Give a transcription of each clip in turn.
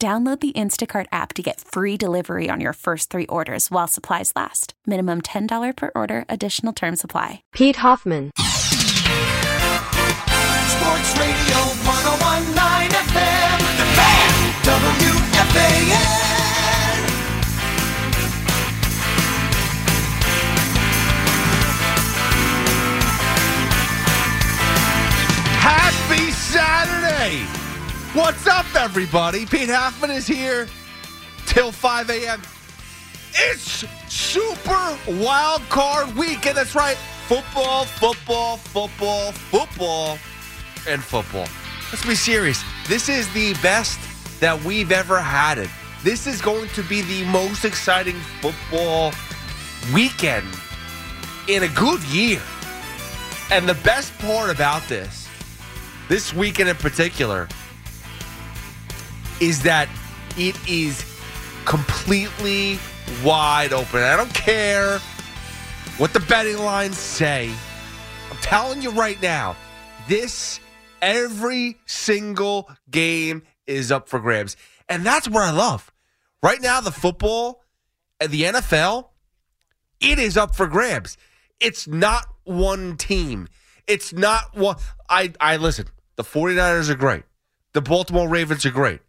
Download the Instacart app to get free delivery on your first three orders while supplies last. Minimum $10 per order, additional term supply. Pete Hoffman. Sports Radio 1019 FM. The Fan. WFAN. Happy Saturday! What's up, everybody? Pete Hoffman is here till 5 a.m. It's Super Wild Card Weekend. That's right. Football, football, football, football, and football. Let's be serious. This is the best that we've ever had it. This is going to be the most exciting football weekend in a good year. And the best part about this, this weekend in particular, is that it is completely wide open. I don't care what the betting lines say. I'm telling you right now, this every single game is up for grabs. And that's what I love. Right now, the football and the NFL, it is up for grabs. It's not one team. It's not one. I, I listen, the 49ers are great. The Baltimore Ravens are great.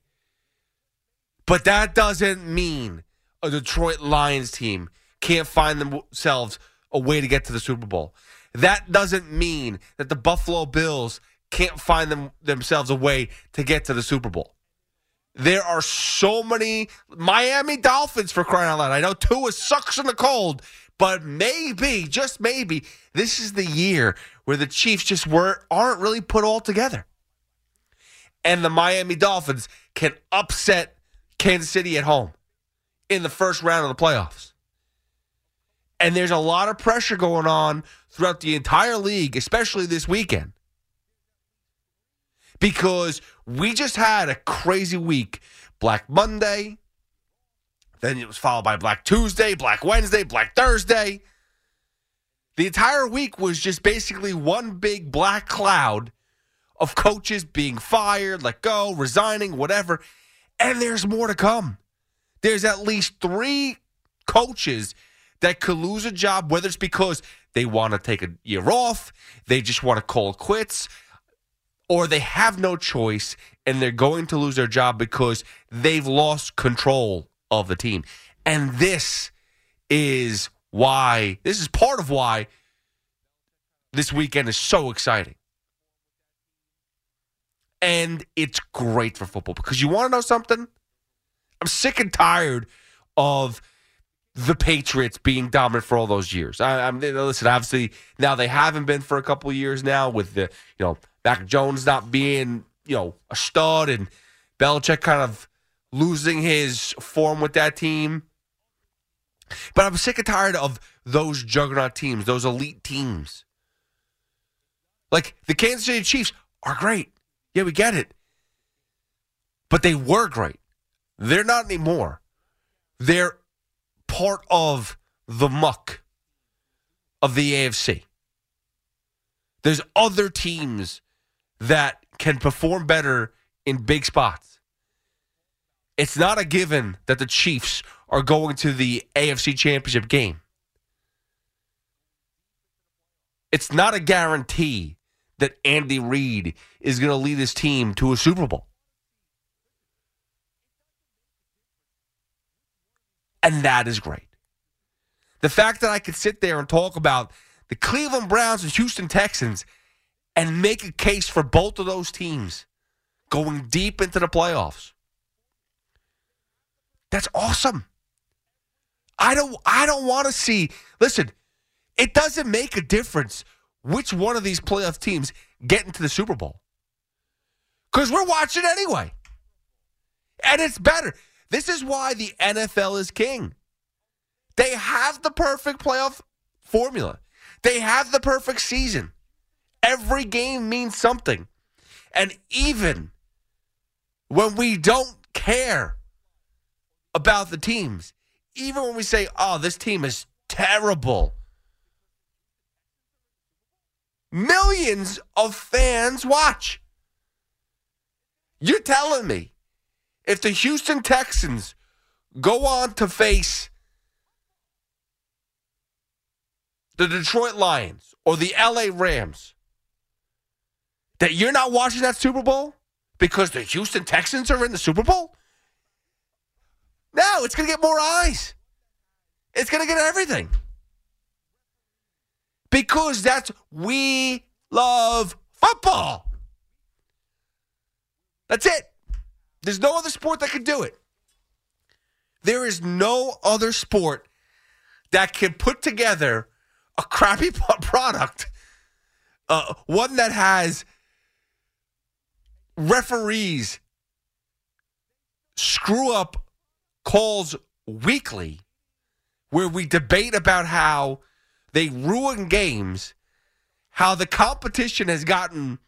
But that doesn't mean a Detroit Lions team can't find themselves a way to get to the Super Bowl. That doesn't mean that the Buffalo Bills can't find them, themselves a way to get to the Super Bowl. There are so many Miami Dolphins for crying out loud. I know Tua sucks in the cold, but maybe, just maybe, this is the year where the Chiefs just were aren't really put all together. And the Miami Dolphins can upset Kansas City at home in the first round of the playoffs. And there's a lot of pressure going on throughout the entire league, especially this weekend. Because we just had a crazy week. Black Monday, then it was followed by Black Tuesday, Black Wednesday, Black Thursday. The entire week was just basically one big black cloud of coaches being fired, let go, resigning, whatever. And there's more to come. There's at least three coaches that could lose a job, whether it's because they want to take a year off, they just want to call quits, or they have no choice and they're going to lose their job because they've lost control of the team. And this is why, this is part of why this weekend is so exciting. And it's great for football because you want to know something? I'm sick and tired of the Patriots being dominant for all those years. I, am listen. Obviously, now they haven't been for a couple years now with the you know Mac Jones not being you know a stud and Belichick kind of losing his form with that team. But I'm sick and tired of those juggernaut teams, those elite teams. Like the Kansas City Chiefs are great. Yeah, we get it. But they were great. They're not anymore. They're part of the muck of the AFC. There's other teams that can perform better in big spots. It's not a given that the Chiefs are going to the AFC Championship game. It's not a guarantee that Andy Reid is going to lead his team to a Super Bowl. And that is great. The fact that I could sit there and talk about the Cleveland Browns and Houston Texans and make a case for both of those teams going deep into the playoffs. That's awesome. I don't I don't want to see listen, it doesn't make a difference which one of these playoff teams get into the Super Bowl. Cuz we're watching anyway. And it's better. This is why the NFL is king. They have the perfect playoff formula. They have the perfect season. Every game means something. And even when we don't care about the teams, even when we say, oh, this team is terrible, millions of fans watch. You're telling me if the Houston Texans go on to face the Detroit Lions or the LA Rams, that you're not watching that Super Bowl because the Houston Texans are in the Super Bowl? No, it's going to get more eyes. It's going to get everything. Because that's we love football. That's it. There's no other sport that can do it. There is no other sport that can put together a crappy product, uh, one that has referees screw up calls weekly, where we debate about how they ruin games, how the competition has gotten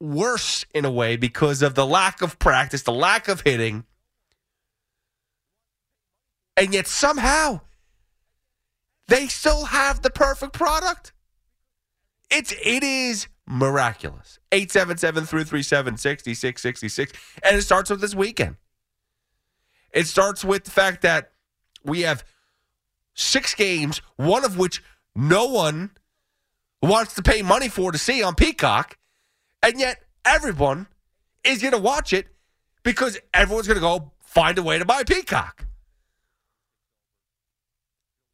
worse in a way because of the lack of practice, the lack of hitting. And yet somehow they still have the perfect product. It's it is miraculous. 877-337-6666 and it starts with this weekend. It starts with the fact that we have six games, one of which no one wants to pay money for to see on Peacock. And yet everyone is going to watch it because everyone's going to go find a way to buy Peacock.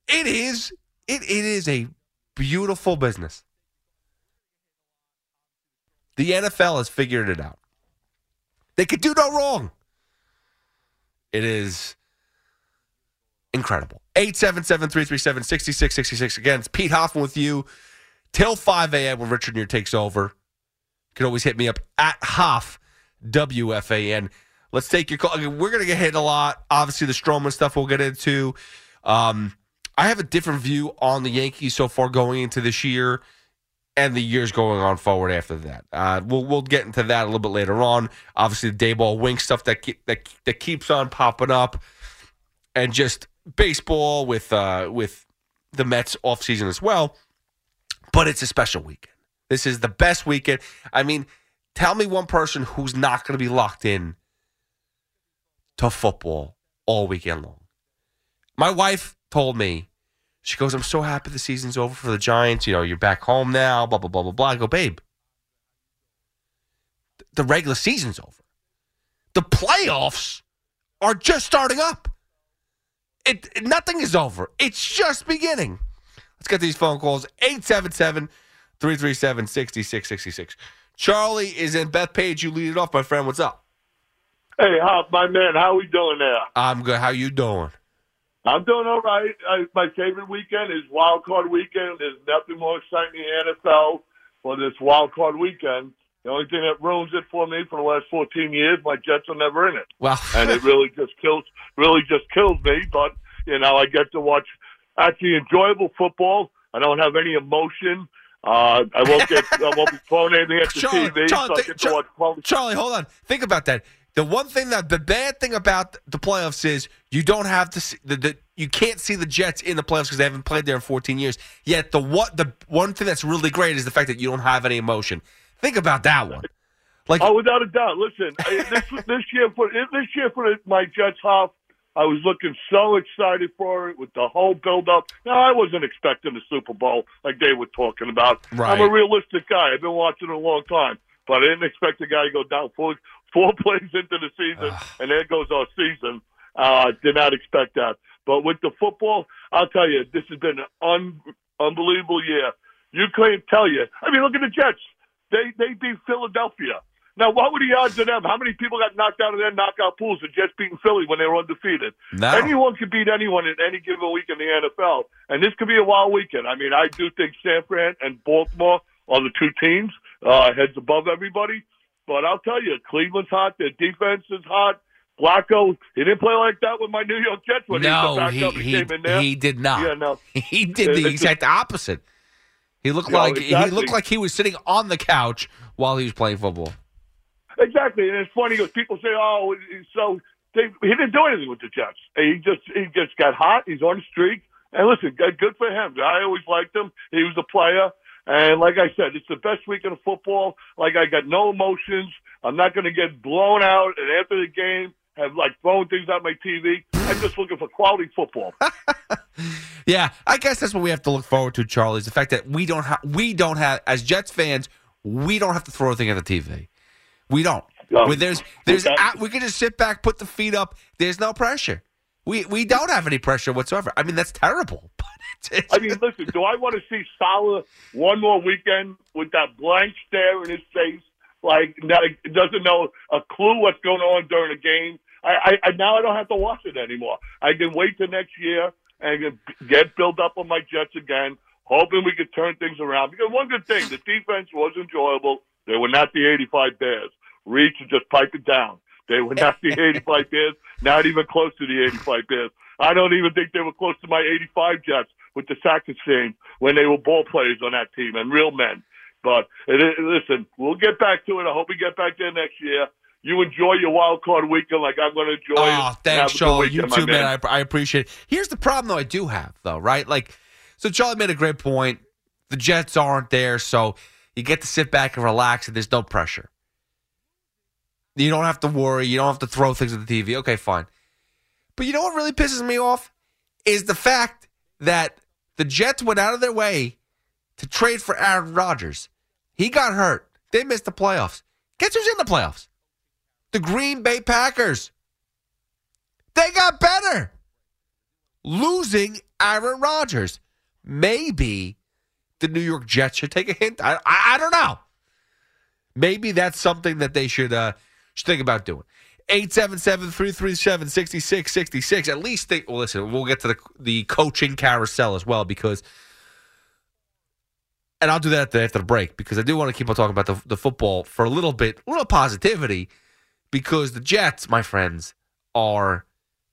It is it, it is a beautiful business. The NFL has figured it out. They could do no wrong. It is incredible. 877-337-6666. Again, it's Pete Hoffman with you till 5 a.m. when Richard Neer takes over. You can always hit me up at Hoff WFAN. Let's take your call. We're going to get hit a lot. Obviously, the Stroman stuff we'll get into. Um, I have a different view on the Yankees so far going into this year and the years going on forward after that. Uh, we'll we'll get into that a little bit later on. Obviously, the Daboll wink stuff that keep, that that keeps on popping up, and just baseball with uh, with the Mets off season as well. But it's a special weekend. This is the best weekend. I mean, tell me one person who's not going to be locked in to football all weekend long. My wife told me, she goes, I'm so happy the season's over for the Giants. You know, you're back home now, blah, blah, blah, blah, blah. I go, babe, the regular season's over. The playoffs are just starting up. It, nothing is over. It's just beginning. Let's get these phone calls. 877 337 6666. Charlie is in Bethpage. You lead it off, my friend. What's up? Hey, Hop, my man, how we doing there? I'm good. How you doing? I'm doing all right. I, my favorite weekend is Wild Card Weekend. There's nothing more exciting in the NFL for this Wild Card Weekend. The only thing that ruins it for me for the last 14 years, my Jets are never in it, Well, and it really just kills, really just kills me. But you know, I get to watch actually enjoyable football. I don't have any emotion. Uh, I won't get, I won't be throwing anything at the Charlie, TV. Charlie, so I get to Char- watch Charlie, hold on. Think about that. The one thing that the bad thing about the playoffs is you don't have to see the, the you can't see the Jets in the playoffs because they haven't played there in 14 years. Yet the what the one thing that's really great is the fact that you don't have any emotion. Think about that one. Like Oh, without a doubt. Listen, I- this this year for this year for my Jets half, I was looking so excited for it with the whole build up. Now I wasn't expecting the Super Bowl like they were talking about. Right. I'm a realistic guy. I've been watching it a long time, but I didn't expect the guy to go down four four plays into the season, and there goes our season. Uh, did not expect that. But with the football, I'll tell you, this has been an un- unbelievable year. You can't tell you. I mean, look at the Jets. They they beat Philadelphia. Now, what were the odds of them? How many people got knocked out of their knockout pools of Jets beating Philly when they were undefeated? No. Anyone can beat anyone in any given week in the NFL, and this could be a wild weekend. I mean, I do think San Fran and Baltimore are the two teams uh, heads above everybody. But I'll tell you, Cleveland's hot. Their defense is hot. Flacco, he didn't play like that with my New York Jets when he No, he, up and he, came in there. he did not. Yeah, no. He did the It's exact opposite. He looked No, like he looked like he was sitting on the couch while he was playing football. Exactly, and it's funny because people say, "Oh, so they, he didn't do anything with the Jets. He just he just got hot. He's on a streak, and listen, good for him. I always liked him. He was a player, and like I said, it's the best weekend of football. Like I got no emotions. I'm not going to get blown out, and after the game, have like throwing things out my TV. I'm just looking for quality football. Yeah, I guess that's what we have to look forward to, Charlie. Is the fact that we don't have we don't have as Jets fans, we don't have to throw a thing at the TV. We don't. Um, no. Where there's there's a- we can just sit back, put the feet up. There's no pressure. We we don't have any pressure whatsoever. I mean, that's terrible. I mean, listen, do I want to see Saleh one more weekend with that blank stare in his face, like not, doesn't know a clue what's going on during a game? I, I, I now I don't have to watch it anymore. I can wait till next year and get- get built up on my Jets again, hoping we could turn things around. Because one good thing, the defense was enjoyable. They were not the '85 Bears. Reach and just pipe it down. They were not the '85 Bears. Not even close to the '85 Bears. I don't even think they were close to my '85 Jets with the Sack Exchange when they were ball players on that team and real men. But it, it- listen, we'll get back to it. I hope we get back there next year. You enjoy your wild card weekend like I'm going to enjoy. Oh, thanks, Charlie. You too, my man. I, I appreciate it. Here's the problem, though, I do have, though, right? Like, so Charlie made a great point. The Jets aren't there, so you get to sit back and relax, and there's no pressure. You don't have to worry. You don't have to throw things at the TV. Okay, fine. But you know what really pisses me off? Is the fact that the Jets went out of their way to trade for Aaron Rodgers. He got hurt. They missed the playoffs. Guess who's in the playoffs? The Green Bay Packers. They got better. Losing Aaron Rodgers. Maybe the New York Jets should take a hint. I, I, I don't know. Maybe that's something that they should uh, should think about doing. 877-337-6666. At least they well listen, we'll get to the the coaching carousel as well because and I'll do that after the break because I do want to keep on talking about the, the football for a little bit, a little positivity because the Jets, my friends, are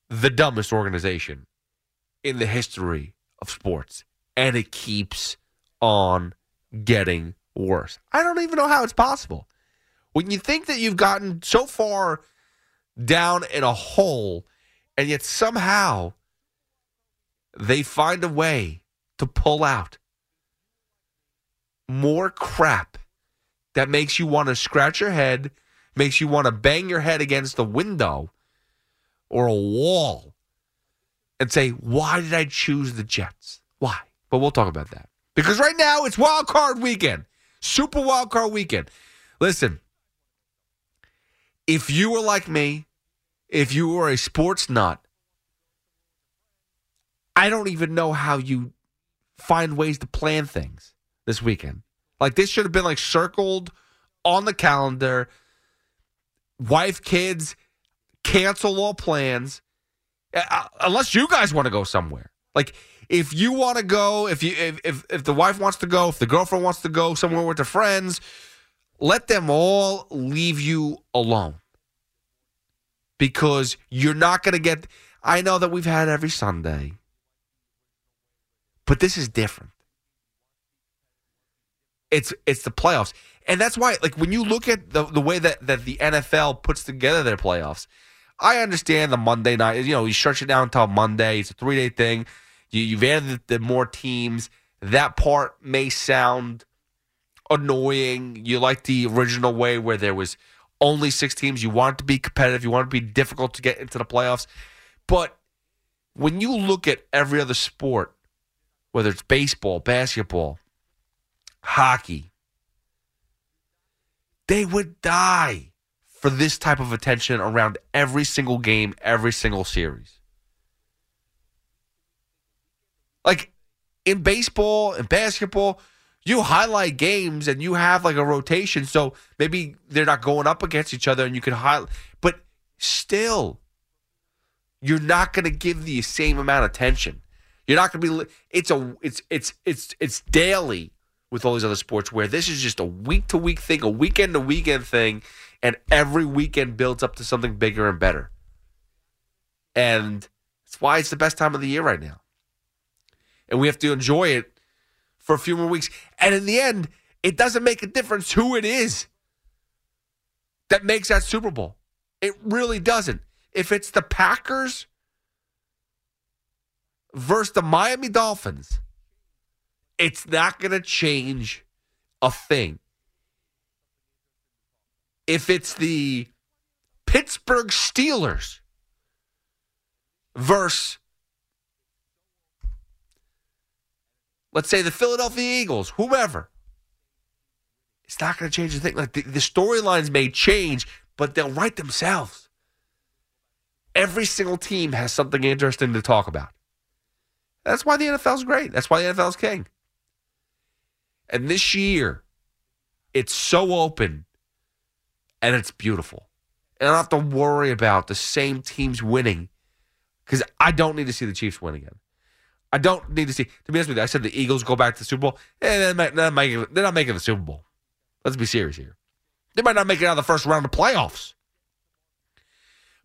the dumbest organization in the history of sports. And it keeps on getting worse. I don't even know how it's possible. When you think that you've gotten so far down in a hole, and yet somehow they find a way to pull out more crap that makes you want to scratch your head, makes you want to bang your head against a window or a wall and say, why did I choose the Jets? Why? But we'll talk about that. Because right now it's wild card weekend, super wild card weekend. Listen, if you were like me, if you were a sports nut, I don't even know how you find ways to plan things this weekend. Like this should have been like circled on the calendar. Wife, kids, cancel all plans. Uh, unless you guys want to go somewhere. Like if you want to go, if you if, if if the wife wants to go, if the girlfriend wants to go somewhere with their friends, let them all leave you alone. Because you're not going to get I know that we've had every Sunday. But this is different. It's it's the playoffs. And that's why like when you look at the the way that that the NFL puts together their playoffs, I understand the Monday night, you know, you stretch it down until Monday. It's a 3-day thing. You, you've added the, the more teams. That part may sound annoying. You like the original way where there was only 6 teams. You want to be competitive, you want to be difficult to get into the playoffs. But when you look at every other sport, whether it's baseball, basketball, hockey, they would die for this type of attention around every single game, every single series. Like in baseball and basketball, you highlight games and you have like a rotation. So maybe they're not going up against each other and you can highlight, but still, you're not going to give the same amount of attention. You're not going to be. It's a. It's it's it's it's daily with all these other sports where this is just a week to week thing, a weekend to weekend thing, and every weekend builds up to something bigger and better. And that's why it's the best time of the year right now. And we have to enjoy it for a few more weeks. And in the end, it doesn't make a difference who it is that makes that Super Bowl. It really doesn't. If it's the Packers versus the Miami Dolphins, it's not going to change a thing. If it's the Pittsburgh Steelers versus, let's say, the Philadelphia Eagles, whomever, it's not going to change the thing. Like the, the storylines may change, but they'll write themselves. Every single team has something interesting to talk about. That's why the NFL's great. That's why the NFL's king. And this year, it's so open and it's beautiful. And I don't have to worry about the same teams winning because I don't need to see the Chiefs win again. I don't need to see. To be honest with you, I said the Eagles go back to the Super Bowl. Eh, they're, not, they're, not making, they're not making the Super Bowl. Let's be serious here. They might not make it out of the first round of playoffs.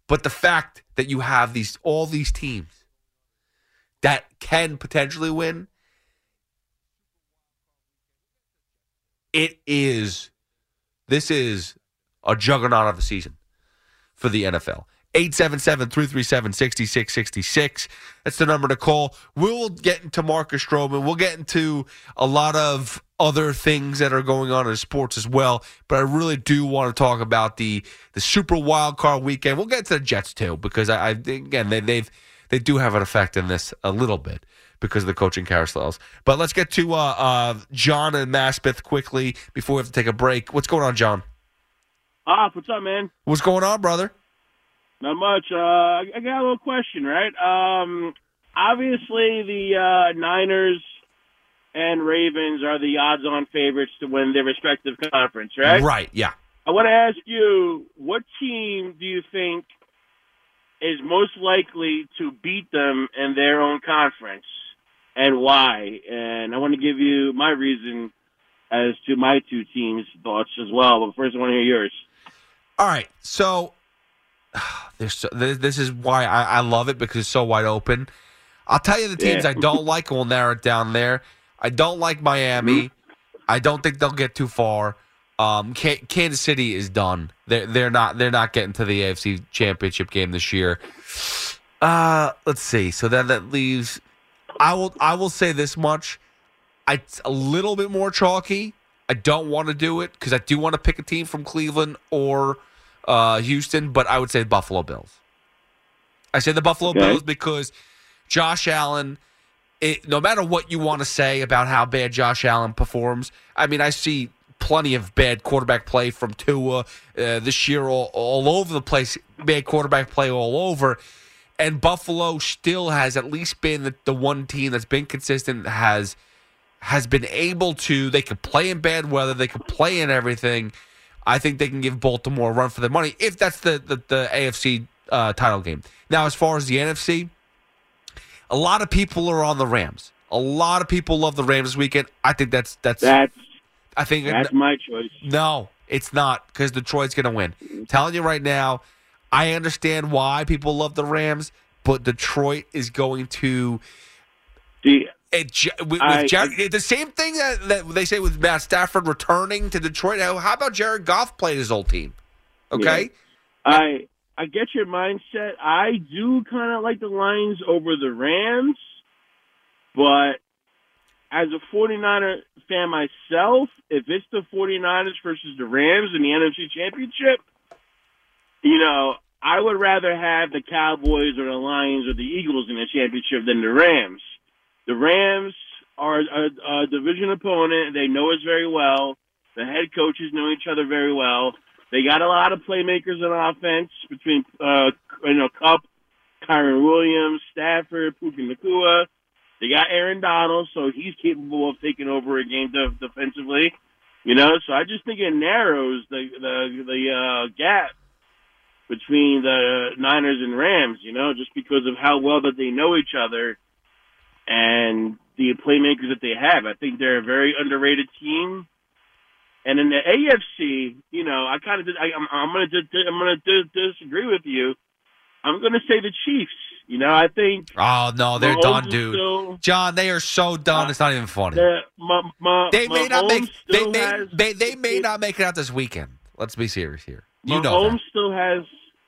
But the fact that you have these all these teams that can potentially win, it is this is a juggernaut of a season for the NFL. 877-337-6666. That's the number to call. We'll get into Marcus Stroman. We'll get into a lot of other things that are going on in sports as well. But I really do want to talk about the the Super Wild Card weekend. We'll get to the Jets too because I, I again they, they've they do have an effect in this a little bit because of the coaching carousels. But let's get to uh, uh, John and Maspeth quickly before we have to take a break. What's going on, John? Ah, what's up, man? What's going on, brother? Not much. Uh, I got a little question, right? Um, obviously, the uh, Niners and Ravens are the odds-on favorites to win their respective conference, right? Right. Yeah. I want to ask you, what team do you think is most likely to beat them in their own conference, and why? And I want to give you my reason as to my two teams' thoughts as well. But first, I want to hear yours. All right. So there's so, this, this is why I, I love it because it's so wide open. I'll tell you the teams Yeah. I don't like. and We'll narrow it down there. I don't like Miami. I don't think they'll get too far. Um, Ka- Kansas City is done. They're they're not they're not getting to the AFC Championship game this year. Uh, let's see. So then that leaves. I will I will say this much. I, it's a little bit more chalky. I don't want to do it because I do want to pick a team from Cleveland or uh, Houston, but I would say Buffalo Bills. I say the Buffalo Okay. Bills because Josh Allen. It, no matter what you want to say about how bad Josh Allen performs, I mean, I see plenty of bad quarterback play from Tua uh, this year, all, all over the place. Bad quarterback play all over, and Buffalo still has at least been the, the one team that's been consistent. Has has been able to. They could play in bad weather. They could play in everything. I think they can give Baltimore a run for their money if that's the the, the AFC uh, title game. Now, as far as the NFC, a lot of people are on the Rams. A lot of people love the Rams this weekend. I think that's that's. That's I think that's my choice. no, it's not because Detroit's going to win. telling you right now, I understand why people love the Rams, but Detroit is going to. See, It, with, I- Jared, the same thing that, that they say with Matt Stafford returning to Detroit. How, how about Jared Goff playing his old team? Okay, I I get your mindset. I do kind of like the Lions over the Rams, but as a 49er fan myself, if it's the 49ers versus the Rams in the NFC Championship, you know, I would rather have the Cowboys or the Lions or the Eagles in the championship than the Rams. The Rams are a, a division opponent. They know us very well. The head coaches know each other very well. They got a lot of playmakers on offense between uh, you know Kupp, Kyren Williams, Stafford, Puka Nacua. They got Aaron Donald, so he's capable of taking over a game de- defensively. You know, so I just think it narrows the the the uh, gap between the Niners and Rams. You know, just because of how well that they know each other and the playmakers that they have. I think they're a very underrated team. And in the AFC, you know, I kind of I'm, I'm to I'm to disagree with you. I'm going to say the Chiefs. You know, I think. Oh no, they're Mahomes done, dude. still- John, they are so done. Uh, it's not even funny. my, my, They may not make. They may. has- They, they may not make it out this weekend. Let's be serious here. You know that. still has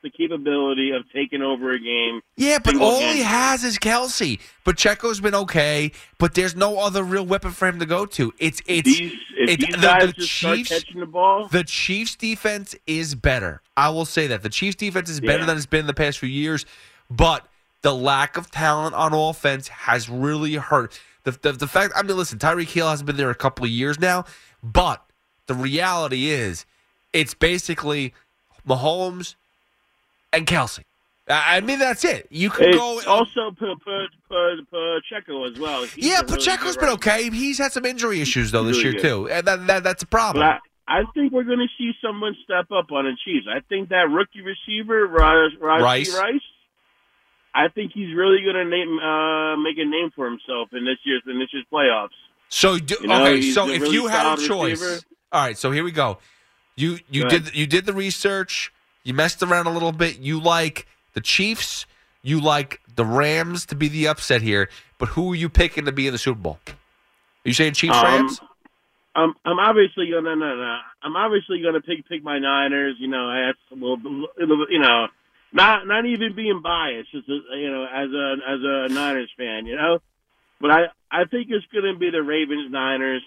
the capability of taking over a game. Yeah, but all game. he has is Kelce. Pacheco's been okay, but there's no other real weapon for him to go to. It's it's These, it's the- the Chiefs- the ball, The Chiefs' defense is better. I will say that the Chiefs' defense is better Yeah. than it's been in the past few years, but the lack of talent on offense has really hurt. The, the, the fact, I mean, listen, Tyreek Hill hasn't been there a couple of years now, but the reality is, it's basically Mahomes and Kelce. I I mean, that's it. You can it's go. also P- P- P- Pacheco as well. He's yeah, a really Pacheco's been okay. He's had some injury issues though this Really year good. too, and that, that that's a problem. But I, I think we're going to see someone step up on the Chiefs. I think that rookie receiver, Rice, Rice, Rice. Rice I think he's really going to name uh, make a name for himself in this year's in this year's playoffs. So do, You know, okay, so if really you had a choice, receiver. all right. So here we go. You you Go did ahead. you did the research. You messed around a little bit. You like the Chiefs. You like the Rams to be the upset here. But who are you picking to be in the Super Bowl? Are you saying Chiefs Um, Rams? I'm I'm obviously gonna no, no, I'm obviously gonna pick pick my Niners. You know, that's a little, you know, not not even being biased, just as, you know, as a as a Niners fan, you know. But I I think it's gonna be the Ravens Niners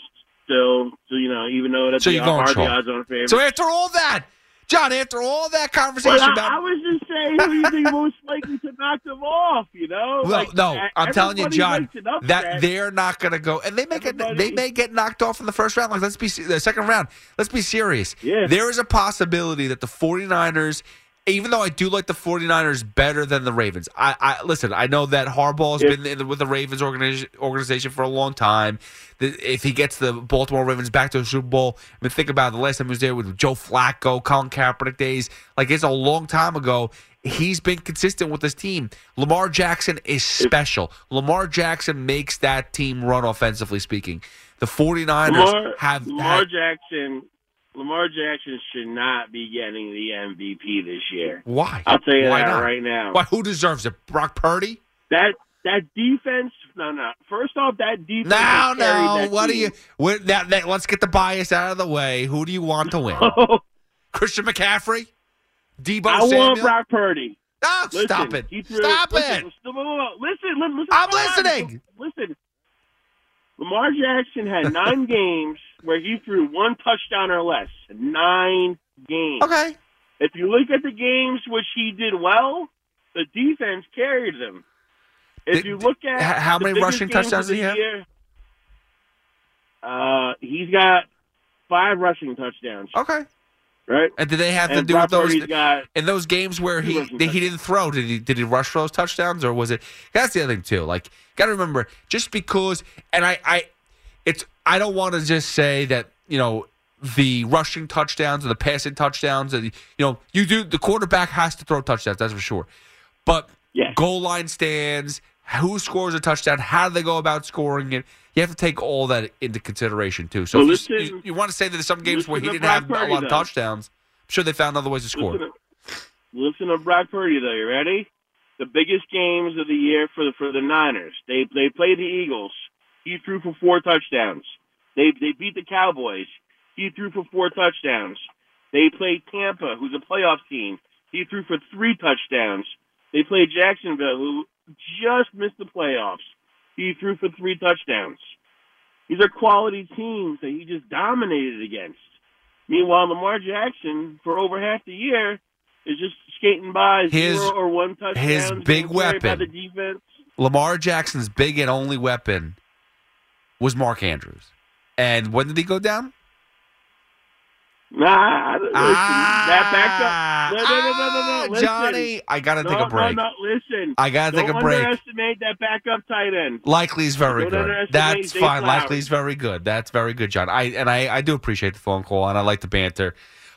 still. So you know, even though that's So you're going the odds on favorite. So after all that, John, after all that conversation Well, I, about I was just saying who you think most likely to knock them off. You know, Well, Like, no, I'm telling you, John, that they're not going to go, and they may get they may get knocked off in the first round. Like let's be the second round. Let's be serious. Yeah. There is a possibility that the 49ers, even though I do like the 49ers better than the Ravens. I, I listen. I know that Harbaugh has Yeah. been in the, with the Ravens organization, organization for a long time. If he gets the Baltimore Ravens back to the Super Bowl, I mean, think about it, the last time he was there with Joe Flacco, Colin Kaepernick days. Like it's a long time ago. He's been consistent with this team. Lamar Jackson is special. Lamar Jackson makes that team run offensively speaking. The 49ers Lamar, have Lamar had- Jackson. Lamar Jackson should not be getting the MVP this year. why? I'll tell you Why that not? right now. Why? Who deserves it? Brock Purdy? That that defense. No, no. First off, that defense. No, no. What do you? That, that, let's get the bias out of the way. Who do you want to win? Christian McCaffrey? Deebo I Samuel? want Brock Purdy. No, Listen, stop it. threw- Stop listen, it. Listen, listen, listen, listen. I'm listening. Listen. Lamar Jackson had nine games where he threw one touchdown or less. Nine games. Okay. If you look at the games which he did well, the defense carried them. If you look at how many rushing touchdowns did he the have? year, Uh, he's got five rushing touchdowns, Okay. right? And did they have to do with those Purdy's in those games where Two he rushing he didn't throw? Did he did he rush for those touchdowns or was it? That's the other thing too. Like, got to remember, just because, and I I, it's I don't want to just say that you know the rushing touchdowns or the passing touchdowns. And, you know, you do the quarterback has to throw touchdowns. That's for sure. But Yes. goal line stands, who scores a touchdown, how do they go about scoring it? You have to take all that into consideration too. So Well, you, listen- you, you want to say that there's some games where he didn't have Brock a lot of though. touchdowns, I'm sure they found other ways to score. Listen to, listen to Brock Purdy though. You ready? The biggest games of the year for the for the Niners. They they played the Eagles. He threw for four touchdowns. They they beat the Cowboys. He threw for four touchdowns. They played Tampa, who's a playoff team. He threw for three touchdowns. They played Jacksonville, who just missed the playoffs. He threw for three touchdowns. These are quality teams that he just dominated against. Meanwhile, Lamar Jackson, for over half the year, is just skating by His- zero or one touchdown. his big weapon. the defense. Lamar Jackson's big and only weapon was Mark Andrews. And when did he go down? Nah, listen, that backup. No, no, no, no, no, Ah, no. Johnny, I gotta no, take a break. No, no, listen. I gotta take a break. underestimate that backup tight end. Likely's very Don't good. That's Zay fine. Flowers. Likely's very good. That's very good, John. I and I, I do appreciate the phone call and I like the banter.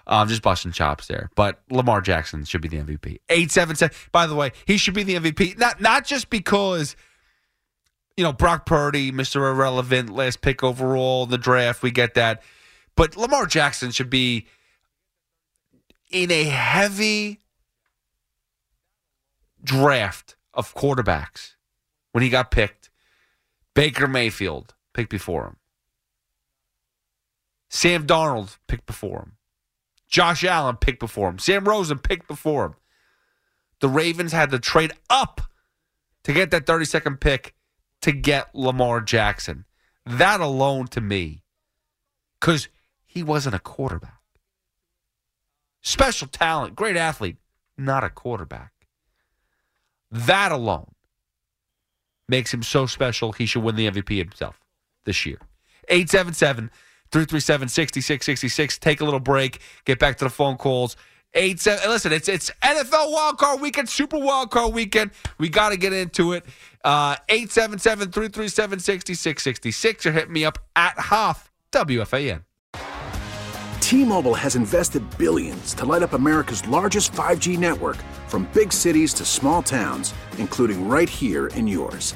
Um, just busting chops there. But Lamar Jackson should be the MVP. Eight seven seven. By the way, he should be the MVP. Not not just because you know Brock Purdy, Mister Irrelevant, last pick overall in the draft. We get that, but Lamar Jackson should be in a heavy draft of quarterbacks when he got picked. Baker Mayfield picked before him. Sam Darnold picked before him. Josh Allen picked before him. Sam Rosen picked before him. The Ravens had to trade up to get that 32nd pick to get Lamar Jackson. That alone to me, because he wasn't a quarterback. Special talent, great athlete, not a quarterback. That alone makes him so special, he should win the MVP himself this year. 877 337 6666. Take a little break, get back to the phone calls. Eight seven. Listen, it's it's NFL Wild Card Weekend, Super Wild Card Weekend. We got to get into it. Uh, Eight seven seven three three seven sixty six sixty six. Or hit me up at Hoff WFAN. T-Mobile has invested billions to light up America's largest 5G network from big cities to small towns, including right here in yours.